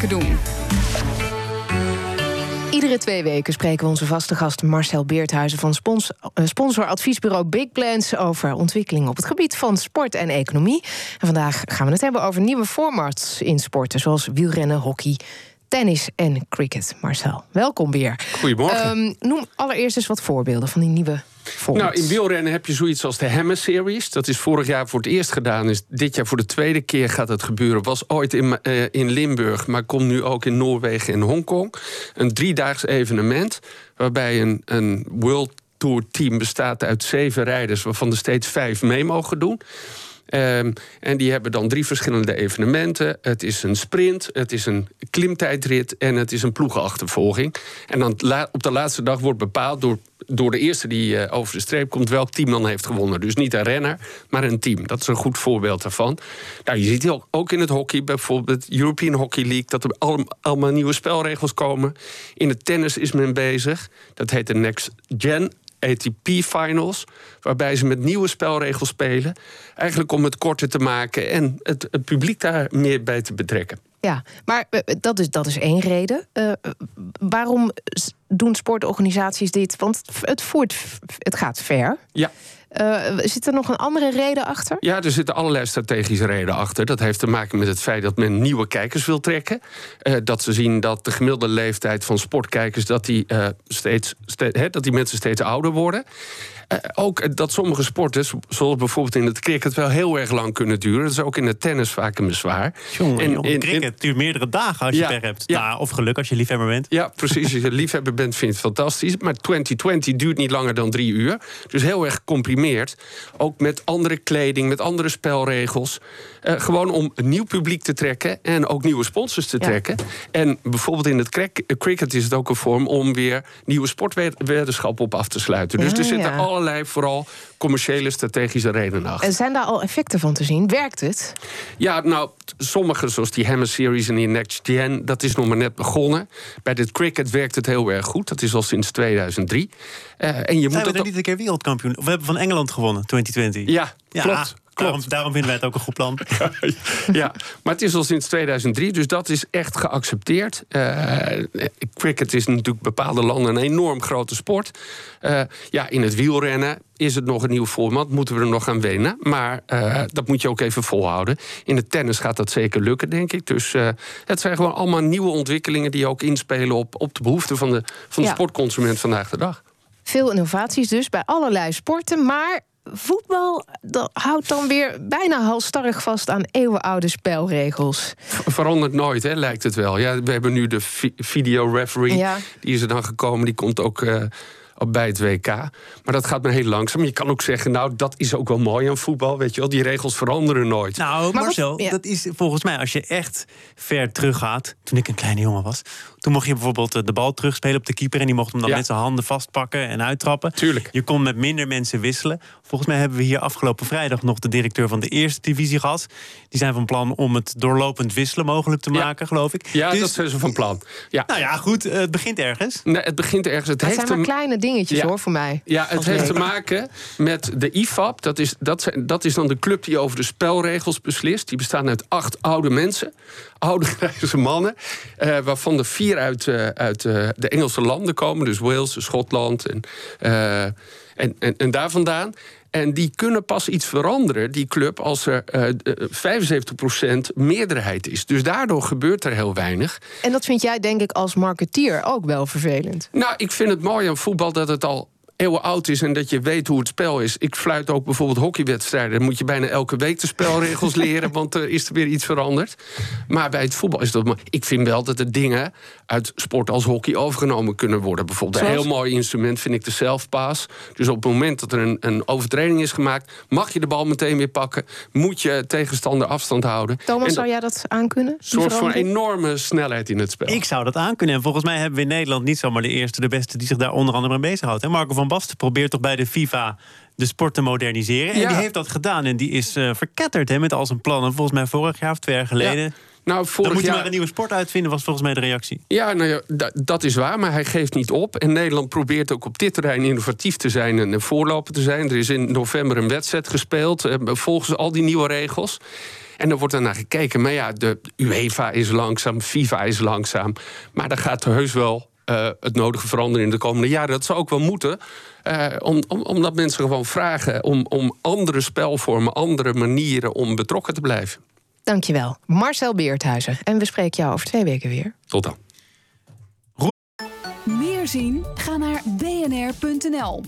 Zaken doen. Iedere twee weken spreken we onze vaste gast Marcel Beerthuizen van spons eh, sponsoradviesbureau Big Plans over ontwikkelingen op het gebied van sport en economie. En vandaag gaan we het hebben over nieuwe formats in sporten, zoals wielrennen, hockey, tennis en cricket. Marcel, welkom weer. Goedemorgen. Ehm, noem allereerst eens wat voorbeelden van die nieuwe Nou, in wielrennen heb je zoiets als de Hammer Series. Dat is vorig jaar voor het eerst gedaan. Is dit jaar voor de tweede keer gaat het gebeuren. Was ooit in, eh, in Limburg, maar komt nu ook in Noorwegen en Hongkong. Een driedaags evenement waarbij een, een World Tour team bestaat uit zeven rijders... waarvan er steeds vijf mee mogen doen. Ehm, en die hebben dan drie verschillende evenementen. Het is een sprint, het is een klimtijdrit en het is een ploegenachtervolging. En dan op de laatste dag wordt bepaald door, door de eerste die uh, over de streep komt welk team dan heeft gewonnen. Dus niet een renner, maar een team. Dat is een goed voorbeeld daarvan. Nou, je ziet ook in het hockey, bijvoorbeeld European Hockey League, dat er allemaal nieuwe spelregels komen. In het tennis is men bezig. Dat heet de Next Gen ATP-finals. Waarbij ze met nieuwe spelregels spelen. Eigenlijk om het korter te maken en het, het publiek daar meer bij te betrekken. Ja, maar eh, dat is, dat is één reden. Uh, waarom doen sportorganisaties dit? Want het, voert, het gaat ver. Ja. Uh, zit er nog een andere reden achter? Ja, er zitten allerlei strategische redenen achter. Dat heeft te maken met het feit dat men nieuwe kijkers wil trekken. Uh, dat ze zien dat de gemiddelde leeftijd van sportkijkers... dat die, uh, steeds, steeds dat die mensen steeds ouder worden. Uh, ook dat sommige sporten, zoals bijvoorbeeld in het cricket, wel heel erg lang kunnen duren. Dat is ook in het tennis vaak een bezwaar. Jongen, en, in cricket duurt meerdere dagen als je ja, hebt. Ja. Nou, of geluk als je liefhebber bent. Ja, precies. Als je liefhebber bent, vindt het fantastisch. Maar 2020 duurt niet langer dan drie uur. Dus heel erg gecomprimeerd. Ook met andere kleding, met andere spelregels. Uh, gewoon om een nieuw publiek te trekken en ook nieuwe sponsors te trekken. En bijvoorbeeld in het cricket is het ook een vorm om weer nieuwe sportweddenschappen op af te sluiten. Dus er zitten alle allerlei vooral commerciële strategische redenen achter. En zijn daar al effecten van te zien? Werkt het? Ja, nou, sommige zoals die Hammer Series en die Next Gen, dat is nog maar net begonnen. Bij dit cricket werkt het heel erg goed. Dat is al sinds 2003. Uh, en je Zijn moet we niet een keer wereldkampioen? Of we hebben van Engeland gewonnen, 2020. Ja, ja klopt. Daarom, daarom, vinden wij het ook een goed plan. ja, maar het is al sinds 2003, dus dat is echt geaccepteerd. Uh, cricket is natuurlijk bepaalde landen een enorm grote sport. Uh, ja, in het wielrennen is het nog een nieuw format, moeten we er nog aan wennen. Maar uh, dat moet je ook even volhouden. In het tennis gaat dat zeker lukken, denk ik. Dus het zijn gewoon allemaal nieuwe ontwikkelingen die ook inspelen op, op de behoeften van de, van de ja. sportconsument vandaag de dag. Veel innovaties dus bij allerlei sporten. Maar voetbal dat houdt dan weer bijna halstarrig vast aan eeuwenoude spelregels. Verandert nooit, hè, lijkt het wel. Ja, we hebben nu de video referee. Ja. Die is er dan gekomen. Die komt ook. Uh, bij het WK. Maar dat gaat me heel langzaam. Je kan ook zeggen, nou, dat is ook wel mooi aan voetbal. Weet je wel, die regels veranderen nooit. Nou, Marcel, dat is volgens mij, als je echt ver teruggaat... toen ik een kleine jongen was... toen mocht je bijvoorbeeld eh, de bal terugspelen op de keeper... en die mocht hem dan met zijn handen vastpakken en uittrappen. Tuurlijk. Je kon met minder mensen wisselen. Volgens mij hebben we hier afgelopen vrijdag nog de directeur van de eerste divisie gehad. Die zijn van plan om het doorlopend wisselen mogelijk te maken, geloof ik. Ja, dus, dat zijn ze van plan. Ja. Nou ja, goed, eh, het begint ergens. Nee, het begint ergens. Het, het zijn maar kleine dingetjes hoor, voor mij. Ja, het heeft te maken met de IFAB. Dat is, dat, zijn, dat is dan de club die over de spelregels beslist. Die bestaan uit acht oude mensen. Oude grijze mannen. Uh, waarvan er vier uit, uh, uit de Engelse landen komen. Dus Wales, Schotland en, en, en, en daar vandaan. En die kunnen pas iets veranderen, die club, als er uh, 75% meerderheid is. Dus daardoor gebeurt er heel weinig. En dat vind jij, denk ik, als marketeer ook wel vervelend? Nou, ik vind het mooi aan voetbal dat het al eeuwen oud is en dat je weet hoe het spel is. Ik fluit ook bijvoorbeeld hockeywedstrijden. Dan moet je bijna elke week de spelregels leren, want er is er weer iets veranderd. Maar bij het voetbal is dat. Maar ik vind wel dat er dingen uit sport als hockey overgenomen kunnen worden. Bijvoorbeeld een heel mooi instrument vind ik de selfpass. Dus op het moment dat er een, een overtreding is gemaakt, mag je de bal meteen weer pakken. Moet je tegenstander afstand houden. Thomas, zou jij dat aankunnen? Zorgt voor een enorme snelheid in het spel. Ik zou dat aankunnen. En volgens mij hebben we in Nederland niet zomaar de eerste, de beste die zich daar onder andere mee bezighoudt. En Marco van Basten probeert toch bij de FIFA de sport te moderniseren. En die heeft dat gedaan en die is uh, verketterd hè, met al zijn plannen. Volgens mij vorig jaar of twee jaar geleden. Nou, Dan moet vorig je jaar... maar een nieuwe sport uitvinden, was volgens mij de reactie. Ja, nou ja, da- dat is waar, maar hij geeft niet op. En Nederland probeert ook op dit terrein innovatief te zijn en een voorloper te zijn. Er is in november een wedstrijd gespeeld, eh, volgens al die nieuwe regels. En er wordt daarnaar gekeken. Maar ja, de UEFA is langzaam, FIFA is langzaam. Maar daar gaat heus wel eh, het nodige veranderen in de komende jaren. Dat zou ook wel moeten. eh, om, om, omdat mensen gewoon vragen om, om andere spelvormen, andere manieren om betrokken te blijven. Dankjewel, Marcel Beerthuizen. En we spreken jou over twee weken weer. Tot dan. Meer zien? Ga naar bnr.nl.